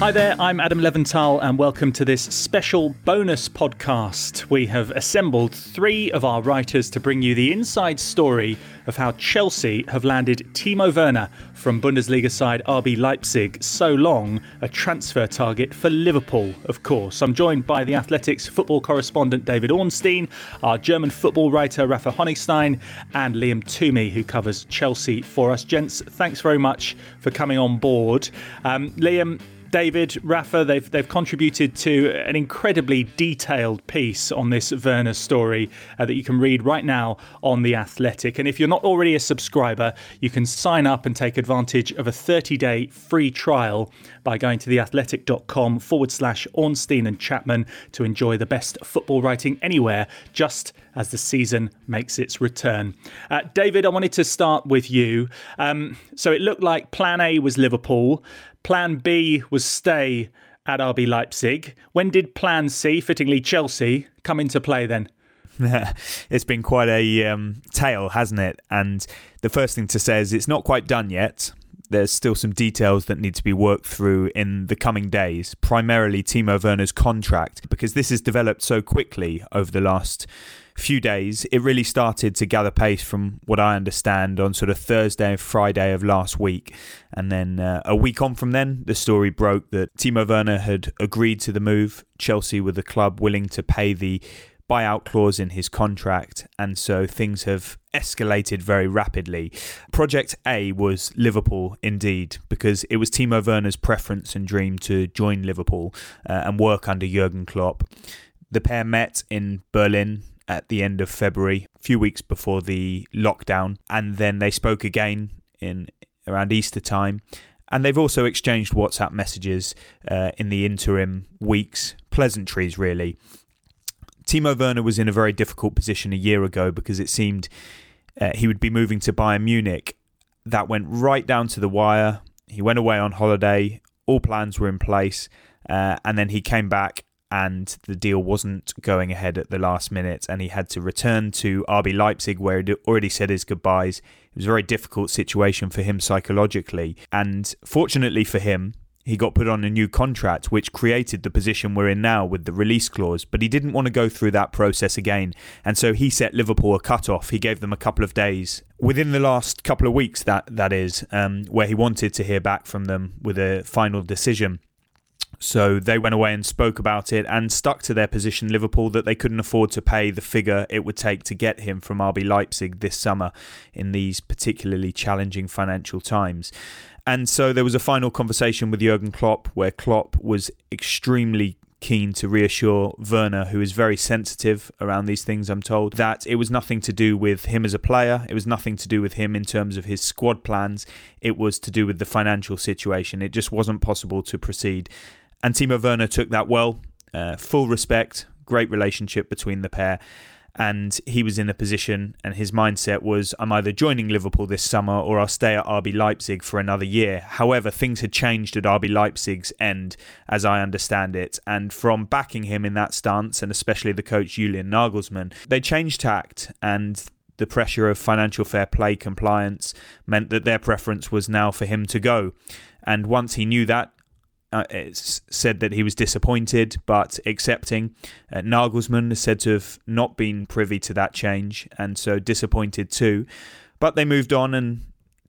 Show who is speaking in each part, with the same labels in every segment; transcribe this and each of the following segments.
Speaker 1: Hi there, I'm Adam Leventhal, and welcome to this special bonus podcast. We have assembled three of our writers to bring you the inside story of how Chelsea have landed Timo Werner from Bundesliga side RB Leipzig, so long a transfer target for Liverpool, of course. I'm joined by the Athletics football correspondent David Ornstein, our German football writer Rafa Honigstein, and Liam Twomey, who covers Chelsea for us. Gents, thanks very much for coming on board. Um, Liam, David, Rafa, they've they've contributed to an incredibly detailed piece on this Werner story uh, that you can read right now on the Athletic. And if you're not already a subscriber, you can sign up and take advantage of a 30-day free trial by going to theathletic.com forward slash Ornstein and Chapman to enjoy the best football writing anywhere, just as the season makes its return. Uh, David, I wanted to start with you. Um, so it looked like Plan A was Liverpool. Plan B was stay at RB Leipzig. When did Plan C, fittingly Chelsea, come into play then?
Speaker 2: it's been quite a um, tale, hasn't it? And the first thing to say is it's not quite done yet. There's still some details that need to be worked through in the coming days, primarily Timo Werner's contract, because this has developed so quickly over the last few days, it really started to gather pace from what I understand on sort of Thursday and Friday of last week. And then uh, a week on from then, the story broke that Timo Werner had agreed to the move. Chelsea were the club willing to pay the buyout clause in his contract, and so things have escalated very rapidly. Project A was Liverpool, indeed, because it was Timo Werner's preference and dream to join Liverpool uh, and work under Jurgen Klopp. The pair met in Berlin at the end of February, a few weeks before the lockdown, and then they spoke again in around Easter time. And they've also exchanged WhatsApp messages uh, in the interim weeks, pleasantries really. Timo Werner was in a very difficult position a year ago because it seemed uh, he would be moving to Bayern Munich. That went right down to the wire. He went away on holiday, all plans were in place, uh, and then he came back and the deal wasn't going ahead at the last minute, and he had to return to RB Leipzig, where he'd already said his goodbyes. It was a very difficult situation for him psychologically, and fortunately for him, he got put on a new contract, which created the position we're in now with the release clause. But he didn't want to go through that process again. And so he set Liverpool a cut off. He gave them a couple of days within the last couple of weeks, that, that is, um, where he wanted to hear back from them with a final decision. So they went away and spoke about it and stuck to their position, Liverpool, that they couldn't afford to pay the figure it would take to get him from RB Leipzig this summer in these particularly challenging financial times. And so there was a final conversation with Jurgen Klopp where Klopp was extremely keen to reassure Werner, who is very sensitive around these things, I'm told, that it was nothing to do with him as a player. It was nothing to do with him in terms of his squad plans. It was to do with the financial situation. It just wasn't possible to proceed. And Timo Werner took that well. Uh, full respect, great relationship between the pair. And he was in a position, and his mindset was I'm either joining Liverpool this summer or I'll stay at RB Leipzig for another year. However, things had changed at RB Leipzig's end, as I understand it. And from backing him in that stance, and especially the coach Julian Nagelsmann, they changed tact and the pressure of financial fair play compliance meant that their preference was now for him to go. And once he knew that, uh, said that he was disappointed but accepting. Uh, Nagelsmann is said to have not been privy to that change and so disappointed too. But they moved on, and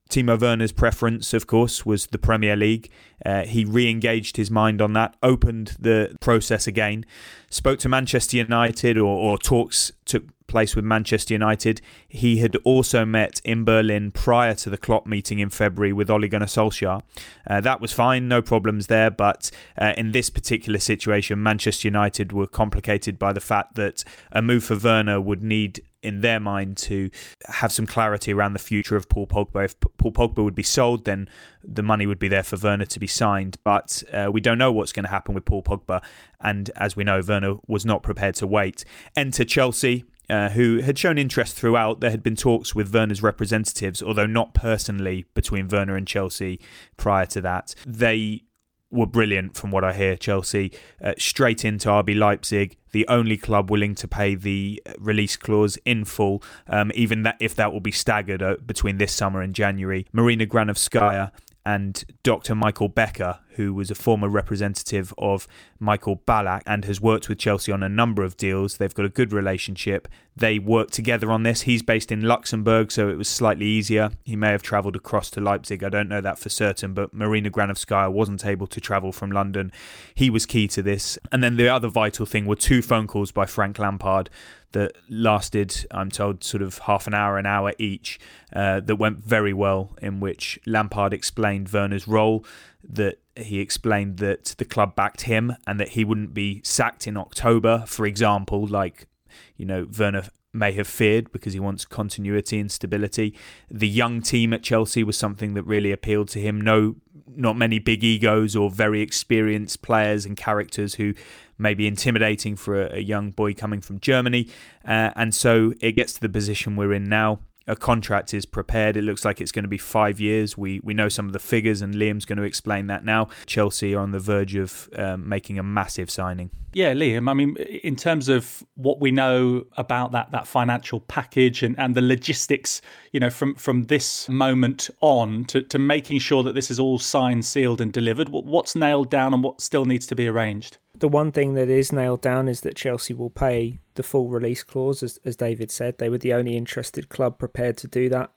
Speaker 2: Timo Werner's preference, of course, was the Premier League. Uh, he re engaged his mind on that, opened the process again, spoke to Manchester United, or, or talks took place with Manchester United. He had also met in Berlin prior to the Klopp meeting in February with Ole Gunnar Solskjaer. Uh, that was fine, no problems there. But uh, in this particular situation, Manchester United were complicated by the fact that a move for Werner would need in their mind to have some clarity around the future of Paul Pogba. If Paul Pogba would be sold, then the money would be there for Werner to be signed. But uh, we don't know what's going to happen with Paul Pogba. And as we know, Werner was not prepared to wait. Enter Chelsea. Uh, who had shown interest throughout. There had been talks with Werner's representatives, although not personally between Werner and Chelsea prior to that. They were brilliant from what I hear. Chelsea uh, straight into RB Leipzig, the only club willing to pay the release clause in full, um, even that if that will be staggered uh, between this summer and January. Marina Granovskaya and Dr. Michael Becker, who was a former representative of Michael Ballack and has worked with Chelsea on a number of deals. They've got a good relationship. They work together on this. He's based in Luxembourg, so it was slightly easier. He may have travelled across to Leipzig. I don't know that for certain, but Marina Granovskaya wasn't able to travel from London. He was key to this. And then the other vital thing were two phone calls by Frank Lampard that lasted, I'm told, sort of half an hour, an hour each, uh, that went very well, in which Lampard explained Werner's role, that he explained that the club backed him and that he wouldn't be sacked in October, for example, like, you know, Werner may have feared because he wants continuity and stability. The young team at Chelsea was something that really appealed to him. No, not many big egos or very experienced players and characters who may be intimidating for a, a young boy coming from Germany. Uh, and so it gets to the position we're in now a contract is prepared. It looks like it's going to be five years. We we know some of the figures, and Liam's going to explain that now. Chelsea are on the verge of um, making a massive signing.
Speaker 1: Yeah, Liam. I mean, in terms of what we know about that that financial package and, and the logistics, you know, from from this moment on to, to making sure that this is all signed, sealed, and delivered. What's nailed down and what still needs to be arranged?
Speaker 3: The one thing that is nailed down is that Chelsea will pay the full release clause, as, as David said. They were the only interested club prepared to do that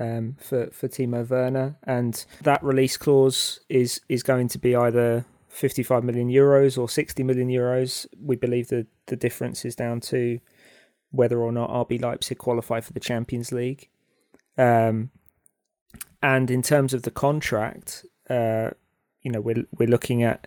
Speaker 3: um, for for Timo Werner, and that release clause is is going to be either 55 million euros or 60 million euros. We believe that the difference is down to whether or not RB Leipzig qualify for the Champions League. Um, and in terms of the contract, uh, you know, we're we're looking at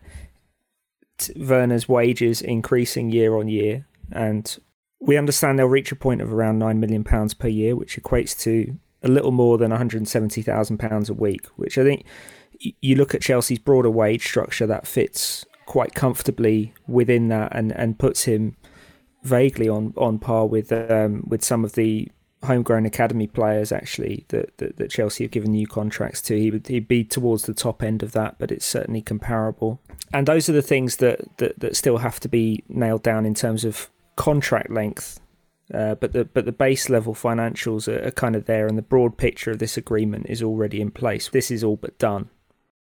Speaker 3: Werner's wages increasing year on year, and we understand they'll reach a point of around nine million pounds per year, which equates to a little more than 170,000 pounds a week. Which I think you look at Chelsea's broader wage structure that fits quite comfortably within that, and, and puts him vaguely on, on par with um, with some of the homegrown academy players actually that, that, that, Chelsea have given new contracts to. He would he'd be towards the top end of that, but it's certainly comparable. And those are the things that, that, that still have to be nailed down in terms of contract length. Uh, but the but the base level financials are, are kind of there, and the broad picture of this agreement is already in place. This is all but done.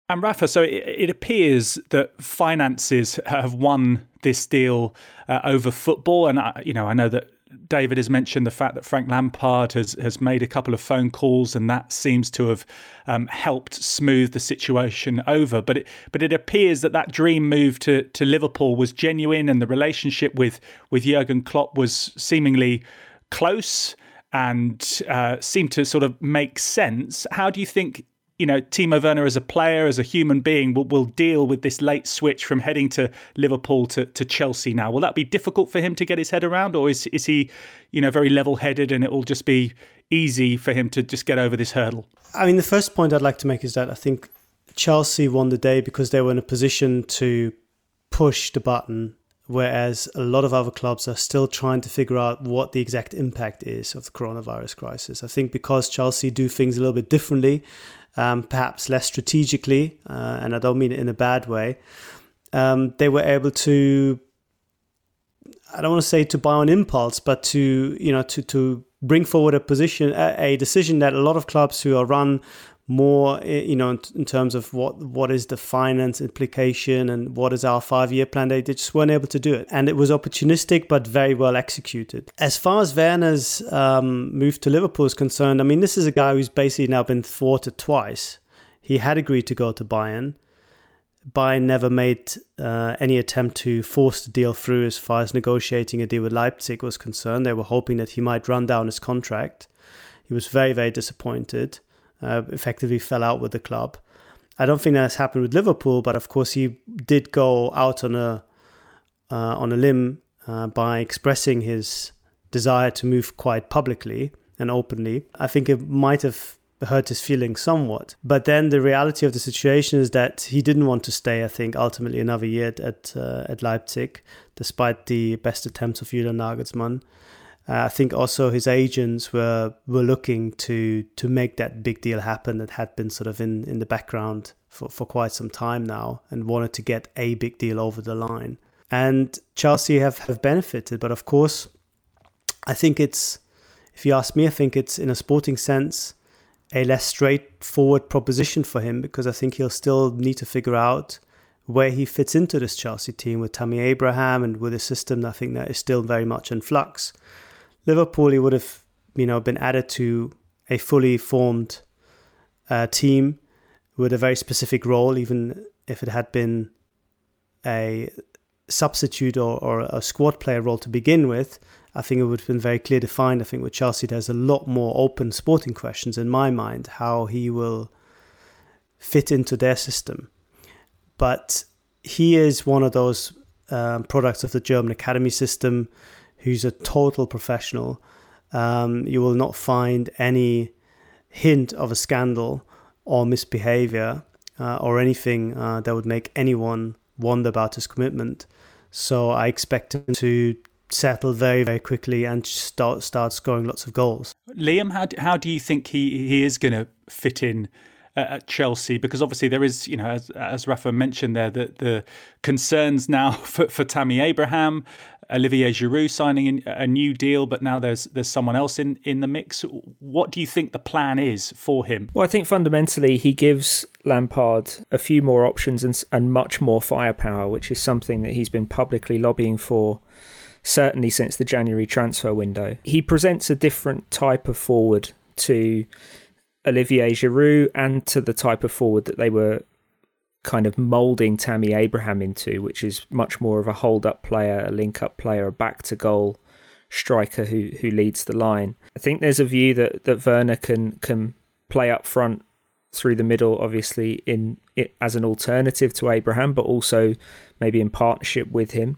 Speaker 1: And Rafa, so it, it appears that finances have won this deal uh, over football, and I, you know I know that David has mentioned the fact that Frank Lampard has has made a couple of phone calls, and that seems to have um, helped smooth the situation over. But it but it appears that that dream move to to Liverpool was genuine, and the relationship with with Jurgen Klopp was seemingly close and uh, seemed to sort of make sense. How do you think you know, Timo Werner as a player, as a human being, will, will deal with this late switch from heading to Liverpool to, to Chelsea now? Will that be difficult for him to get his head around, or is is he, you know, very level headed and it will just be easy for him to just get over this hurdle?
Speaker 4: I mean, the first point I'd like to make is that I think Chelsea won the day because they were in a position to push the button whereas a lot of other clubs are still trying to figure out what the exact impact is of the coronavirus crisis. I think because Chelsea do things a little bit differently, um, perhaps less strategically, uh, and I don't mean it in a bad way, um, they were able to. I don't want to say to buy on impulse, but to you know to to bring forward a position, a, a decision that a lot of clubs who are run more you know in, in, terms of what what is the finance implication and what is our five year plan they just weren't able to do it. And it was opportunistic but very well executed. As far as werner's um, move to liverpool is concerned i mean this is a guy who's basically now been thwarted twice. He had agreed to go to bayern. Bayern never made uh, any attempt to force the deal through as far as negotiating a deal with leipzig was concerned. They were hoping that he might run down his contract. He was very very disappointed uh, effectively fell out with the club. I don't think that's happened with Liverpool, but of course he did go out on a uh, on a limb uh, by expressing his desire to move quite publicly and openly. I think it might have hurt his feelings somewhat. But then the reality of the situation is that he didn't want to stay. I think ultimately another year at at, uh, at Leipzig, despite the best attempts of Julian Nagelsmann. Uh, I think also his agents were were looking to to make that big deal happen that had been sort of in, in the background for, for quite some time now and wanted to get a big deal over the line. And Chelsea have, have benefited, but of course, I think it's if you ask me, I think it's in a sporting sense, a less straightforward proposition for him because I think he'll still need to figure out where he fits into this Chelsea team with Tammy Abraham and with a system I think that is still very much in flux. Liverpool, he would have, you know, been added to a fully formed uh, team with a very specific role, even if it had been a substitute or, or a squad player role to begin with. I think it would have been very clear defined. I think with Chelsea, there's a lot more open sporting questions in my mind how he will fit into their system. But he is one of those um, products of the German academy system who's a total professional. Um, you will not find any hint of a scandal or misbehavior uh, or anything uh, that would make anyone wonder about his commitment. So I expect him to settle very very quickly and start start scoring lots of goals.
Speaker 1: Liam, how do, how do you think he he is going to fit in? At Chelsea because obviously there is, you know, as, as Rafa mentioned there, the, the concerns now for, for Tammy Abraham, Olivier Giroud signing a new deal, but now there's there's someone else in, in the mix. What do you think the plan is for him?
Speaker 3: Well, I think fundamentally he gives Lampard a few more options and, and much more firepower, which is something that he's been publicly lobbying for certainly since the January transfer window. He presents a different type of forward to Olivier Giroud and to the type of forward that they were kind of moulding Tammy Abraham into, which is much more of a hold up player, a link up player, a back to goal striker who who leads the line. I think there's a view that that Werner can can play up front through the middle, obviously in it as an alternative to Abraham, but also maybe in partnership with him.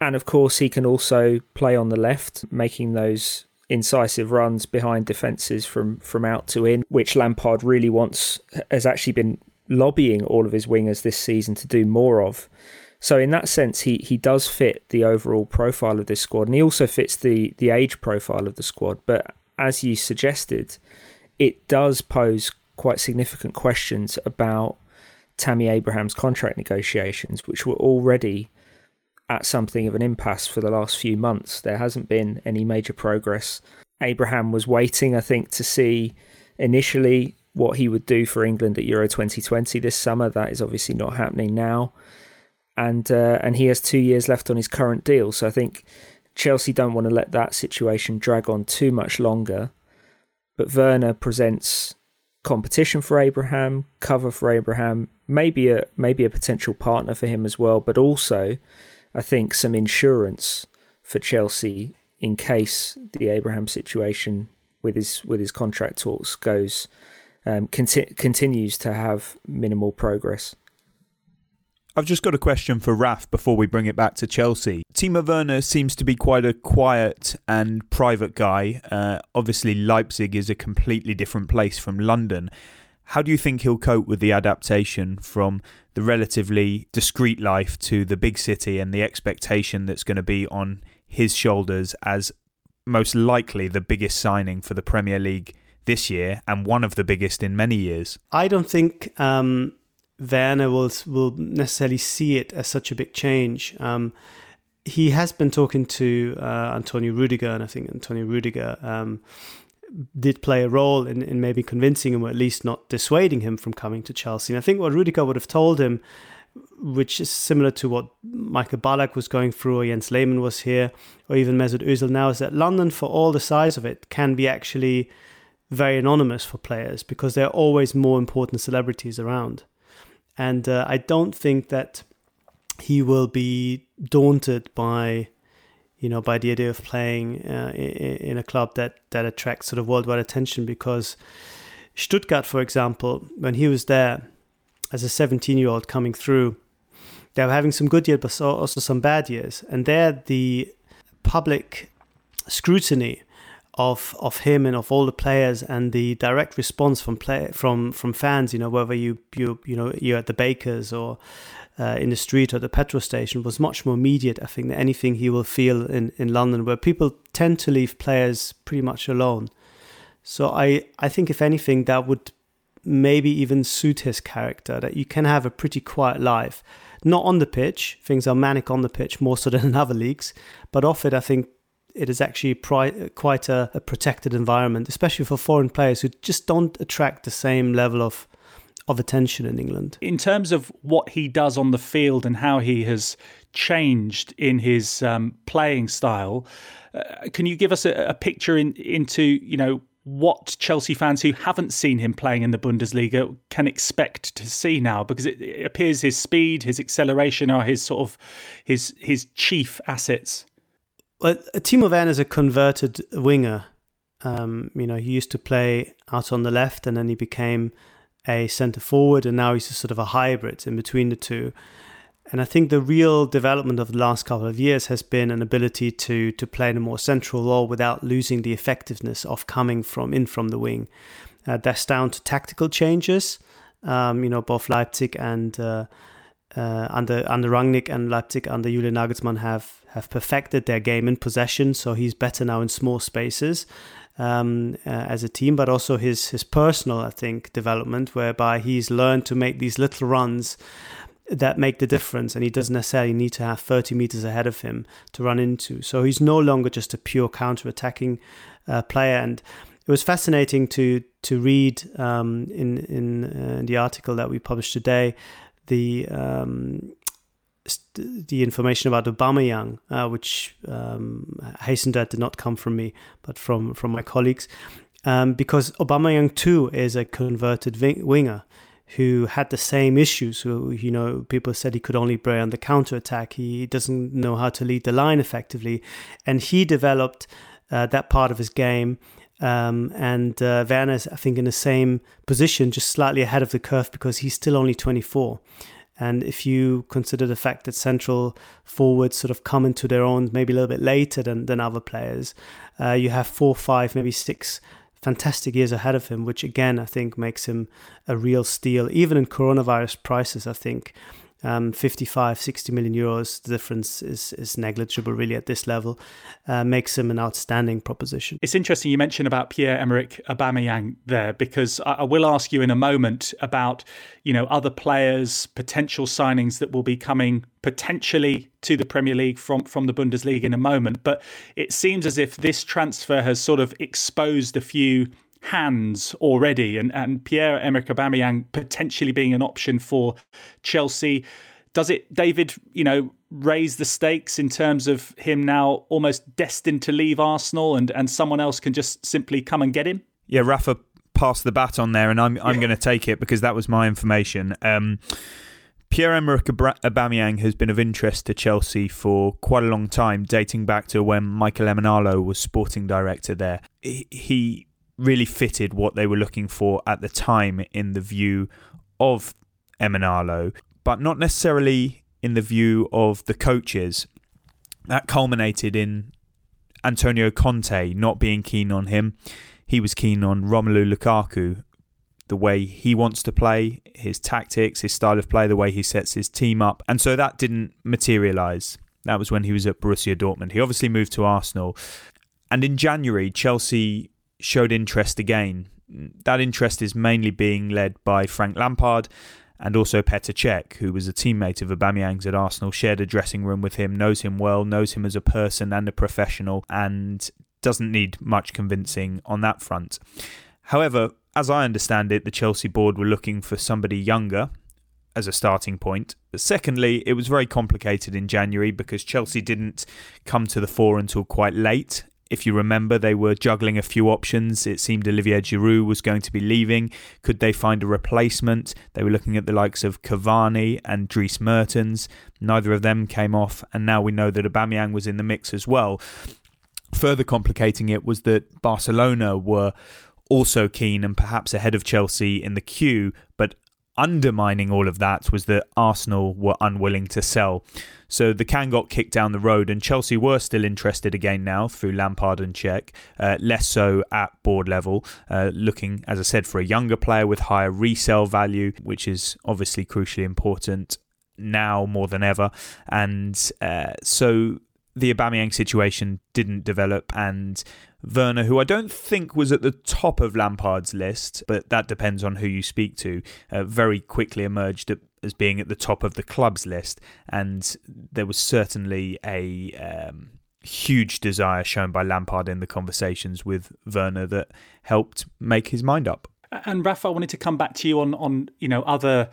Speaker 3: And of course, he can also play on the left, making those incisive runs behind defences from from out to in, which Lampard really wants has actually been lobbying all of his wingers this season to do more of. So in that sense, he he does fit the overall profile of this squad, and he also fits the the age profile of the squad. But as you suggested, it does pose quite significant questions about Tammy Abraham's contract negotiations, which were already at something of an impasse for the last few months. There hasn't been any major progress. Abraham was waiting, I think, to see initially what he would do for England at Euro 2020 this summer. That is obviously not happening now, and uh, and he has two years left on his current deal. So I think Chelsea don't want to let that situation drag on too much longer. But Werner presents competition for Abraham, cover for Abraham, maybe a maybe a potential partner for him as well, but also I think some insurance for Chelsea in case the Abraham situation with his with his contract talks goes um, conti- continues to have minimal progress.
Speaker 2: I've just got a question for Raf before we bring it back to Chelsea. Timo Werner seems to be quite a quiet and private guy. Uh, obviously, Leipzig is a completely different place from London. How do you think he'll cope with the adaptation from the relatively discreet life to the big city and the expectation that's going to be on his shoulders as most likely the biggest signing for the Premier League this year and one of the biggest in many years.
Speaker 4: I don't think um, Werner will will necessarily see it as such a big change. Um, he has been talking to uh, Antonio Rudiger, and I think Antonio Rudiger um, did play a role in, in maybe convincing him, or at least not dissuading him from coming to Chelsea. And I think what Rudiger would have told him, which is similar to what Michael Ballack was going through, or Jens Lehmann was here, or even Mesut Ozil now, is that London, for all the size of it, can be actually very anonymous for players because there are always more important celebrities around. And uh, I don't think that he will be daunted by, you know, by the idea of playing uh, in, a club that that attracts sort of worldwide attention. Because Stuttgart, for example, when he was there as a 17-year-old coming through, they were having some good years, but also some bad years. And there, the public scrutiny of of him and of all the players and the direct response from play from from fans you know whether you you you know you're at the bakers or uh, in the street or the petrol station was much more immediate i think than anything he will feel in in london where people tend to leave players pretty much alone. So i i think if anything that would maybe even suit his character that you can have a pretty quiet life. Not on the pitch things are manic on the pitch more so than in other leagues but off it i think it is actually pri- quite a, a protected environment, especially for foreign players who just don't attract the same level of of attention in England.
Speaker 1: In terms of what he does on the field and how he has changed in his um, playing style, uh, can you give us a, a picture in, into you know what Chelsea fans who haven't seen him playing in the Bundesliga can expect to see now because it, it, appears his speed, his acceleration are his sort of his his chief assets.
Speaker 4: Well, Timo Werner is a converted winger. Um, you know, he used to play out on the left and then he became a centre forward and now he's sort of a hybrid in between the two. And I think the real development of the last couple of years has been an ability to to play in a more central role without losing the effectiveness of coming from in from the wing. Uh, that's down to tactical changes. Um, you know, both Leipzig and uh, uh, under under Rangnick and Leipzig under Julian Nagelsmann have have perfected their game in possession. So he's better now in small spaces um, uh, as a team, but also his his personal, I think, development, whereby he's learned to make these little runs that make the difference and he doesn't necessarily need to have 30 meters ahead of him to run into. So he's no longer just a pure counter-attacking uh, player and it was fascinating to to read um, in in, uh, in, the article that we published today the um, the information about Aubameyang, uh, which um, did not come from me, but from from my colleagues, um, because Aubameyang too is a converted winger who had the same issues. Who you know, people said he could only play on the counter attack. He doesn't know how to lead the line effectively, and he developed uh, that part of his game. Um, and uh, Werner is, I think, in the same position, just slightly ahead of the curve because he's still only 24. And if you consider the fact that central forwards sort of come into their own maybe a little bit later than, than other players, uh, you have four, five, maybe six fantastic years ahead of him, which again I think makes him a real steal. Even in coronavirus prices, I think um, 55, 60 million euros, the difference is, is negligible really at this level, uh, makes him an outstanding proposition.
Speaker 1: It's interesting you mentioned about Pierre-Emerick Aubameyang there, because I, I will ask you in a moment about, you know, other players, potential signings that will be coming potentially to the Premier League from, from the Bundesliga in a moment. But it seems as if this transfer has sort of exposed a few hands already, and, and Pierre Emerick Aubameyang potentially being an option for Chelsea. Does it, David, you know, raise the stakes in terms of him now almost destined to leave Arsenal and, and someone else can just simply come and get him?
Speaker 2: Yeah, Rafa passed the bat on there, and I'm, I'm going to take it because that was my information. Um, Pierre-Emerick Aubameyang has been of interest to Chelsea for quite a long time, dating back to when Michael Emenalo was sporting director there. He really fitted what they were looking for at the time in the view of Emenalo, but not necessarily in the view of the coaches. That culminated in Antonio Conte not being keen on him. He was keen on Romelu Lukaku, the way he wants to play, his tactics, his style of play, the way he sets his team up. And so that didn't materialise. That was when he was at Borussia Dortmund. He obviously moved to Arsenal. And in January, Chelsea showed interest again. That interest is mainly being led by Frank Lampard and also Petr Cech, who was a teammate of Aubameyang's at Arsenal, shared a dressing room with him, knows him well, knows him as a person and a professional, and doesn't need much convincing on that front. However, as I understand it, the Chelsea board were looking for somebody younger as a starting point. But secondly, it was very complicated in January because Chelsea didn't come to the fore until quite late if you remember, they were juggling a few options. It seemed Olivier Giroud was going to be leaving. Could they find a replacement? They were looking at the likes of Cavani and Dries Mertens. Neither of them came off, and now we know that Aubameyang was in the mix as well. Further complicating it was that Barcelona were also keen and perhaps ahead of Chelsea in the queue, but undermining all of that was that Arsenal were unwilling to sell. So the can got kicked down the road, and Chelsea were still interested again now through Lampard and Cech, uh, less so at board level, uh, looking, as I said, for a younger player with higher resale value, which is obviously crucially important now more than ever. And uh, so the Aubameyang situation didn't develop, and Werner, who I don't think was at the top of Lampard's list, but that depends on who you speak to, uh, very quickly emerged as being at the top of the club's list. And there was certainly a um, huge desire shown by Lampard in the conversations with Werner that helped make his mind up.
Speaker 1: And Rafa, I wanted to come back to you on on you know other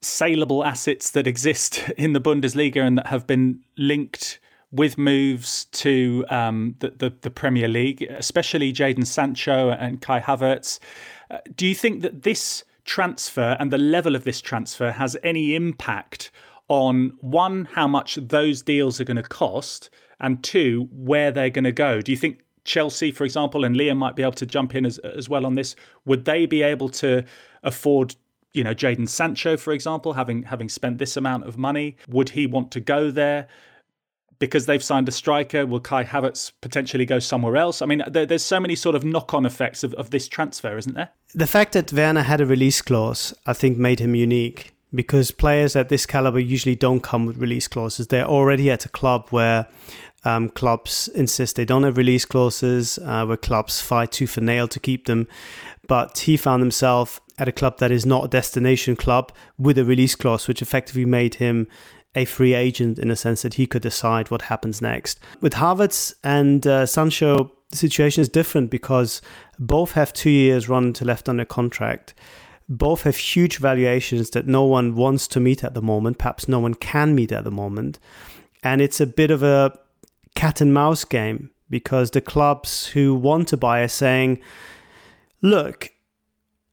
Speaker 1: saleable assets that exist in the Bundesliga and that have been linked with moves to um, the, the, the Premier League, especially Jadon Sancho and Kai Havertz. Uh, do you think that this transfer and the level of this transfer has any impact on one how much those deals are going to cost, and two where they're going to go? Do you think Chelsea, for example, and Liam might be able to jump in as as well on this? Would they be able to afford you know Jadon Sancho, for example, having having spent this amount of money, would he want to go there? Because they've signed a striker, will Kai Havertz potentially go somewhere else? I mean, there, there's so many sort of knock-on effects of, of this transfer, isn't there?
Speaker 4: The fact that Werner had a release clause, I think, made him unique because players at this caliber usually don't come with release clauses. They're already at a club where um, clubs insist they don't have release clauses, uh, where clubs fight tooth and nail to keep them. But he found himself at a club that is not a destination club with a release clause, which effectively made him a free agent in a sense that he could decide what happens next. With Havertz and uh, Sancho, the situation is different because both have two years run to left on their contract. Both have huge valuations that no one wants to meet at the moment, perhaps no one can meet at the moment. And it's a bit of a cat and mouse game because the clubs who want to buy are saying, look,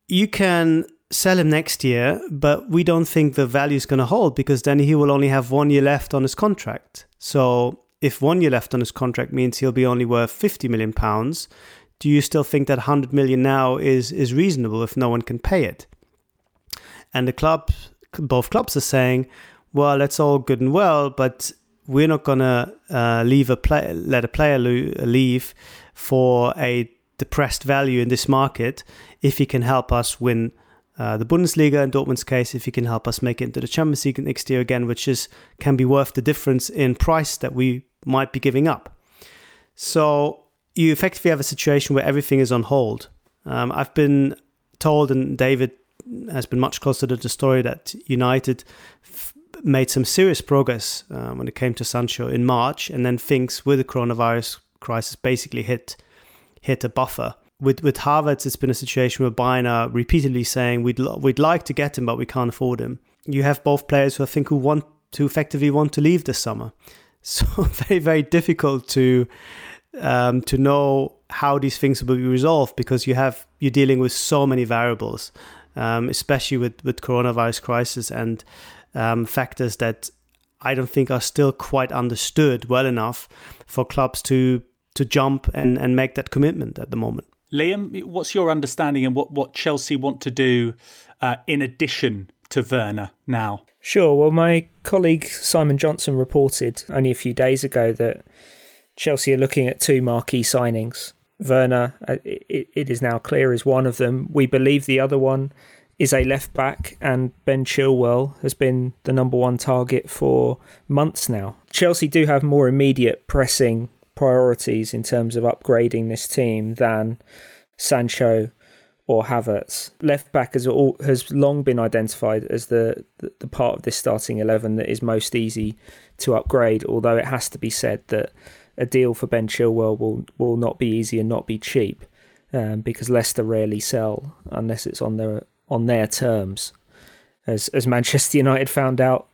Speaker 4: you can sell him next year, but we don't think the value is going to hold because then he will only have one year left on his contract. So if one year left on his contract means he'll be only worth 50 million pounds, do you still think that 100 million now is is reasonable if no one can pay it? And the club, both clubs are saying, well, that's all good and well, but we're not going to uh, leave a play, let a player leave for a depressed value in this market if he can help us win uh, the Bundesliga in Dortmund's case, if he can help us make it into the Champions League next year again, which is can be worth the difference in price that we might be giving up. So you effectively have a situation where everything is on hold. Um, I've been told, and David has been much closer to the story that United f- made some serious progress uh, when it came to Sancho in March, and then things with the coronavirus crisis basically hit hit a buffer. With with Havertz, it's been a situation where Bayern are repeatedly saying we'd we'd like to get him, but we can't afford him. You have both players who I think who want to effectively want to leave this summer, so very very difficult to um, to know how these things will be resolved because you have you're dealing with so many variables, um, especially with with coronavirus crisis and um, factors that I don't think are still quite understood well enough for clubs to to jump and, and make that commitment at the moment.
Speaker 1: Liam, what's your understanding and what, what Chelsea want to do uh, in addition to Werner now?
Speaker 3: Sure. Well, my colleague Simon Johnson reported only a few days ago that Chelsea are looking at two marquee signings. Werner, uh, it, it is now clear, is one of them. We believe the other one is a left back, and Ben Chilwell has been the number one target for months now. Chelsea do have more immediate pressing priorities in terms of upgrading this team than Sancho or Havertz. Left back has all, has long been identified as the, the, part of this starting eleven that is most easy to upgrade. Although it has to be said that a deal for Ben Chilwell will will not be easy and not be cheap, um, because Leicester rarely sell unless it's on their on their terms, as as Manchester United found out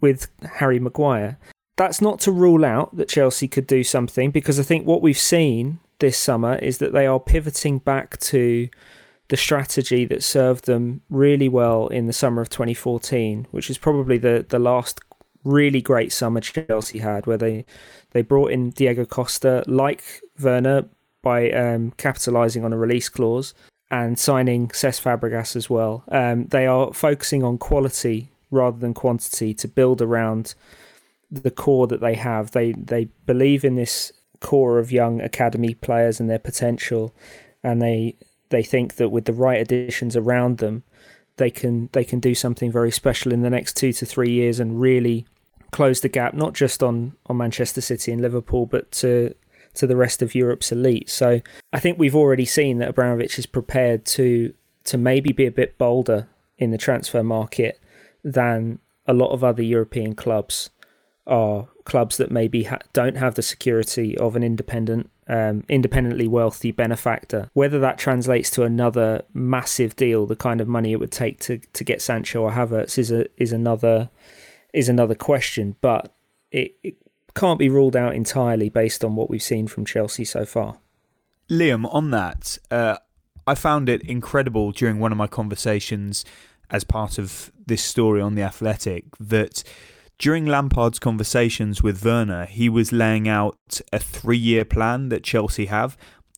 Speaker 3: with Harry Maguire that's not to rule out that Chelsea could do something because I think what we've seen this summer is that they are pivoting back to the strategy that served them really well in the summer of 2014, which is probably the, the last really great summer Chelsea had, where they they brought in Diego Costa, like Werner, by um, capitalising on a release clause and signing Cesc Fabregas as well. Um, they are focusing on quality rather than quantity to build around the core that they have. They they believe in this core of young academy players and their potential, and they they think that with the right additions around them, they can they can do something very special in the next two to three years and really close the gap not just on on Manchester City and Liverpool, but to to the rest of Europe's elite. So I think we've already seen that Abramovich is prepared to to maybe be a bit bolder in the transfer market than a lot of other European clubs are clubs that maybe ha- don't have the security of an independent, um, independently wealthy benefactor. Whether that translates to another massive deal, the kind of money it would take to, to get Sancho or Havertz is a is another is another question. But it, it can't be ruled out entirely based on what we've seen from Chelsea so far.
Speaker 2: Liam, on that, uh, I found it incredible during one of my conversations as part of this story on The Athletic that during Lampard's conversations with Werner, he was laying out a three year plan that Chelsea have,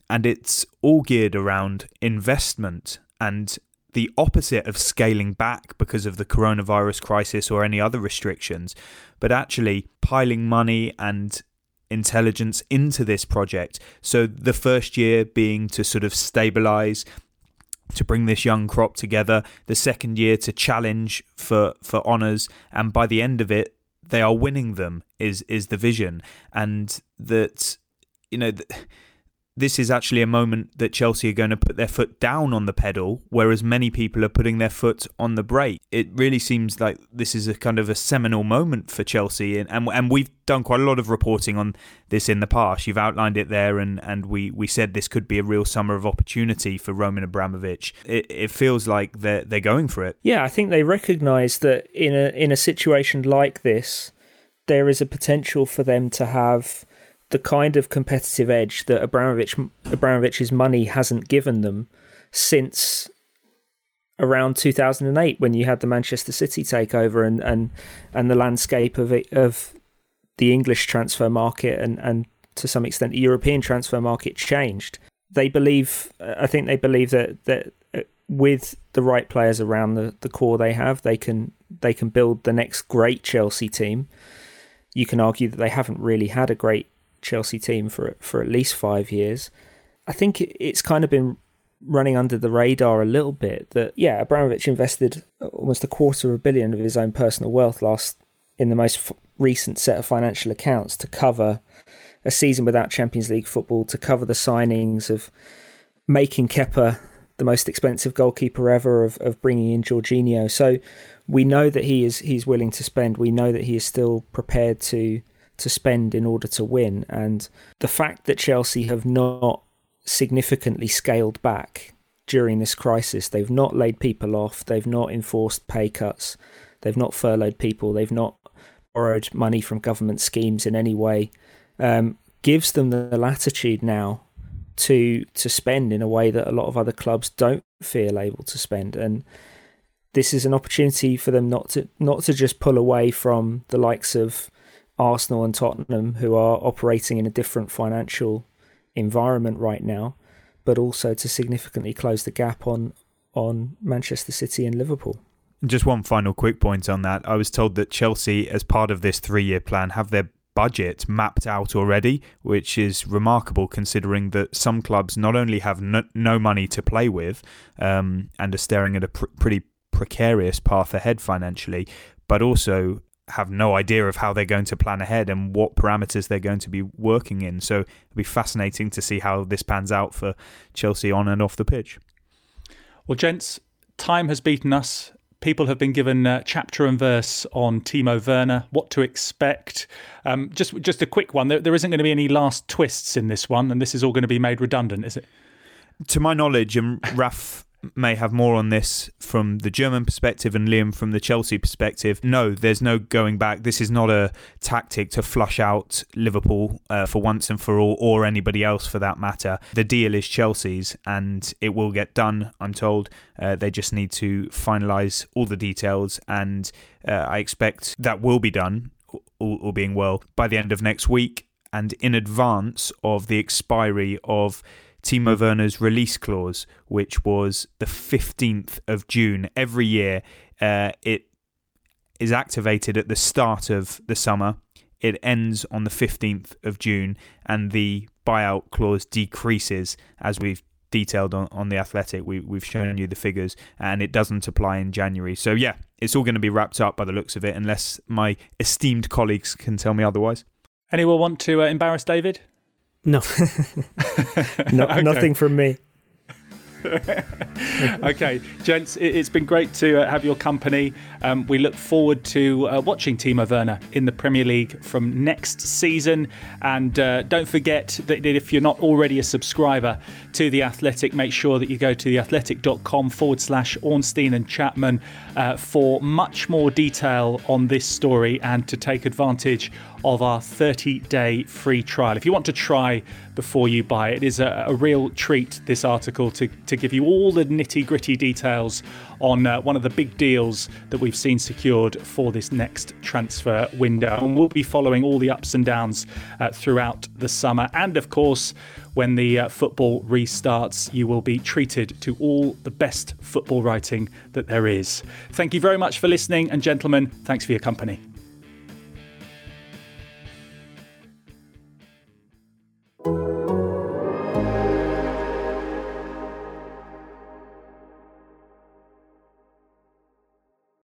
Speaker 2: and it's all geared around investment and the opposite of scaling back because of the coronavirus crisis or any other restrictions, but actually piling money and intelligence into this project. So the first year being to sort of stabilize to bring this young crop together, the second year to challenge for for honors, and by the end of it, they are winning them. Is is the vision, and that you know. Th- this is actually a moment that Chelsea are going to put their foot down on the pedal, whereas many people are putting their foot on the brake. It really seems like this is a kind of a seminal moment for Chelsea, and and, and we've done quite a lot of reporting on this in the past. You've outlined it there, and, and we, we said this could be a real summer of opportunity for Roman Abramovich. It, it feels like they're they're going for it.
Speaker 3: Yeah, I think they recognise that in a in a situation like this, there is a potential for them to have the kind of competitive edge that Abramovich Abramovich's money hasn't given them since around 2008 when you had the Manchester City takeover and and and the landscape of it, of the English transfer market and and to some extent the European transfer market changed. They believe I think they believe that that uh, with the right players around the, the core they have, they can they can build the next great Chelsea team. You can argue that they haven't really had a great Chelsea team for for at least five years. I think it's kind of been running under the radar a little bit that yeah, Abramovich invested almost a quarter of a billion of his own personal wealth last in the most f- recent set of financial accounts to cover a season without Champions League football, to cover the signings of making Kepa the most expensive goalkeeper ever, of, of bringing in Jorginho. So we know that he is he's willing to spend. We know that he is still prepared to to spend in order to win. And the fact that Chelsea have not significantly scaled back during this crisis, they've not laid people off, they've not enforced pay cuts, they've not furloughed people, they've not borrowed money from government schemes in any way, um, gives them the latitude now to to spend in a way that a lot of other clubs don't feel able to spend and this is an opportunity for them not to not to just pull away from the likes of Arsenal and Tottenham, who are operating in a different financial environment right now, but also to significantly close the gap on on Manchester City and Liverpool.
Speaker 2: Just one final quick point on that. I was told that Chelsea, as part of this three year plan, have their budget mapped out already, which is remarkable considering that some clubs not only have no, no money to play with um, and are staring at a pr- pretty precarious path ahead financially, but also have no idea of how they're going to plan ahead and what parameters they're going to be working in. So it'll be fascinating to see how this pans out for Chelsea on and off the pitch.
Speaker 1: Well, gents, time has beaten us. People have been given uh, chapter and verse on Timo Werner, what to expect. Um, just, just a quick one. There, there isn't going to be any last twists in this one, and this is all going to be made redundant, is it?
Speaker 2: To my knowledge, and Raf may have more on this from the German perspective and Liam from the Chelsea perspective. No, there's no going back. This is not a tactic to flush out Liverpool uh, for once and for all, or anybody else for that matter. The deal is Chelsea's, and it will get done. I'm told uh, they just need to finalise all the details, and uh, I expect that will be done. All, all being well by the end of next week, and in advance of the expiry of Timo Werner's release clause, which was the 15th of June. Every year, uh, it is activated at the start of the summer. It ends on the 15th of June, and the buyout clause decreases as we've detailed on, on the athletic we, we've shown you the figures and it doesn't apply in january so yeah it's all going to be wrapped up by the looks of it unless my esteemed colleagues can tell me otherwise
Speaker 1: anyone want to uh, embarrass david
Speaker 4: no.
Speaker 3: no okay. Nothing from me.
Speaker 1: okay, gents, it's been great to uh, have your company. Um, we look forward to uh, watching Timo Werner in the Premier League from next season. And uh, don't forget that if you're not already a subscriber to The Athletic, make sure that you go to theathletic.com forward slash Ornstein and Chapman uh, for much more detail on this story and to take advantage of our 30 day free trial. If you want to try before you buy, it is a, a real treat, this article, to, to give you all the nitty gritty details on uh, one of the big deals that we've seen secured for this next transfer window. And we'll be following all the ups and downs uh, throughout the summer. And of course, when the uh, football restarts, you will be treated to all the best football writing that there is. Thank you very much for listening, and gentlemen, thanks for your company.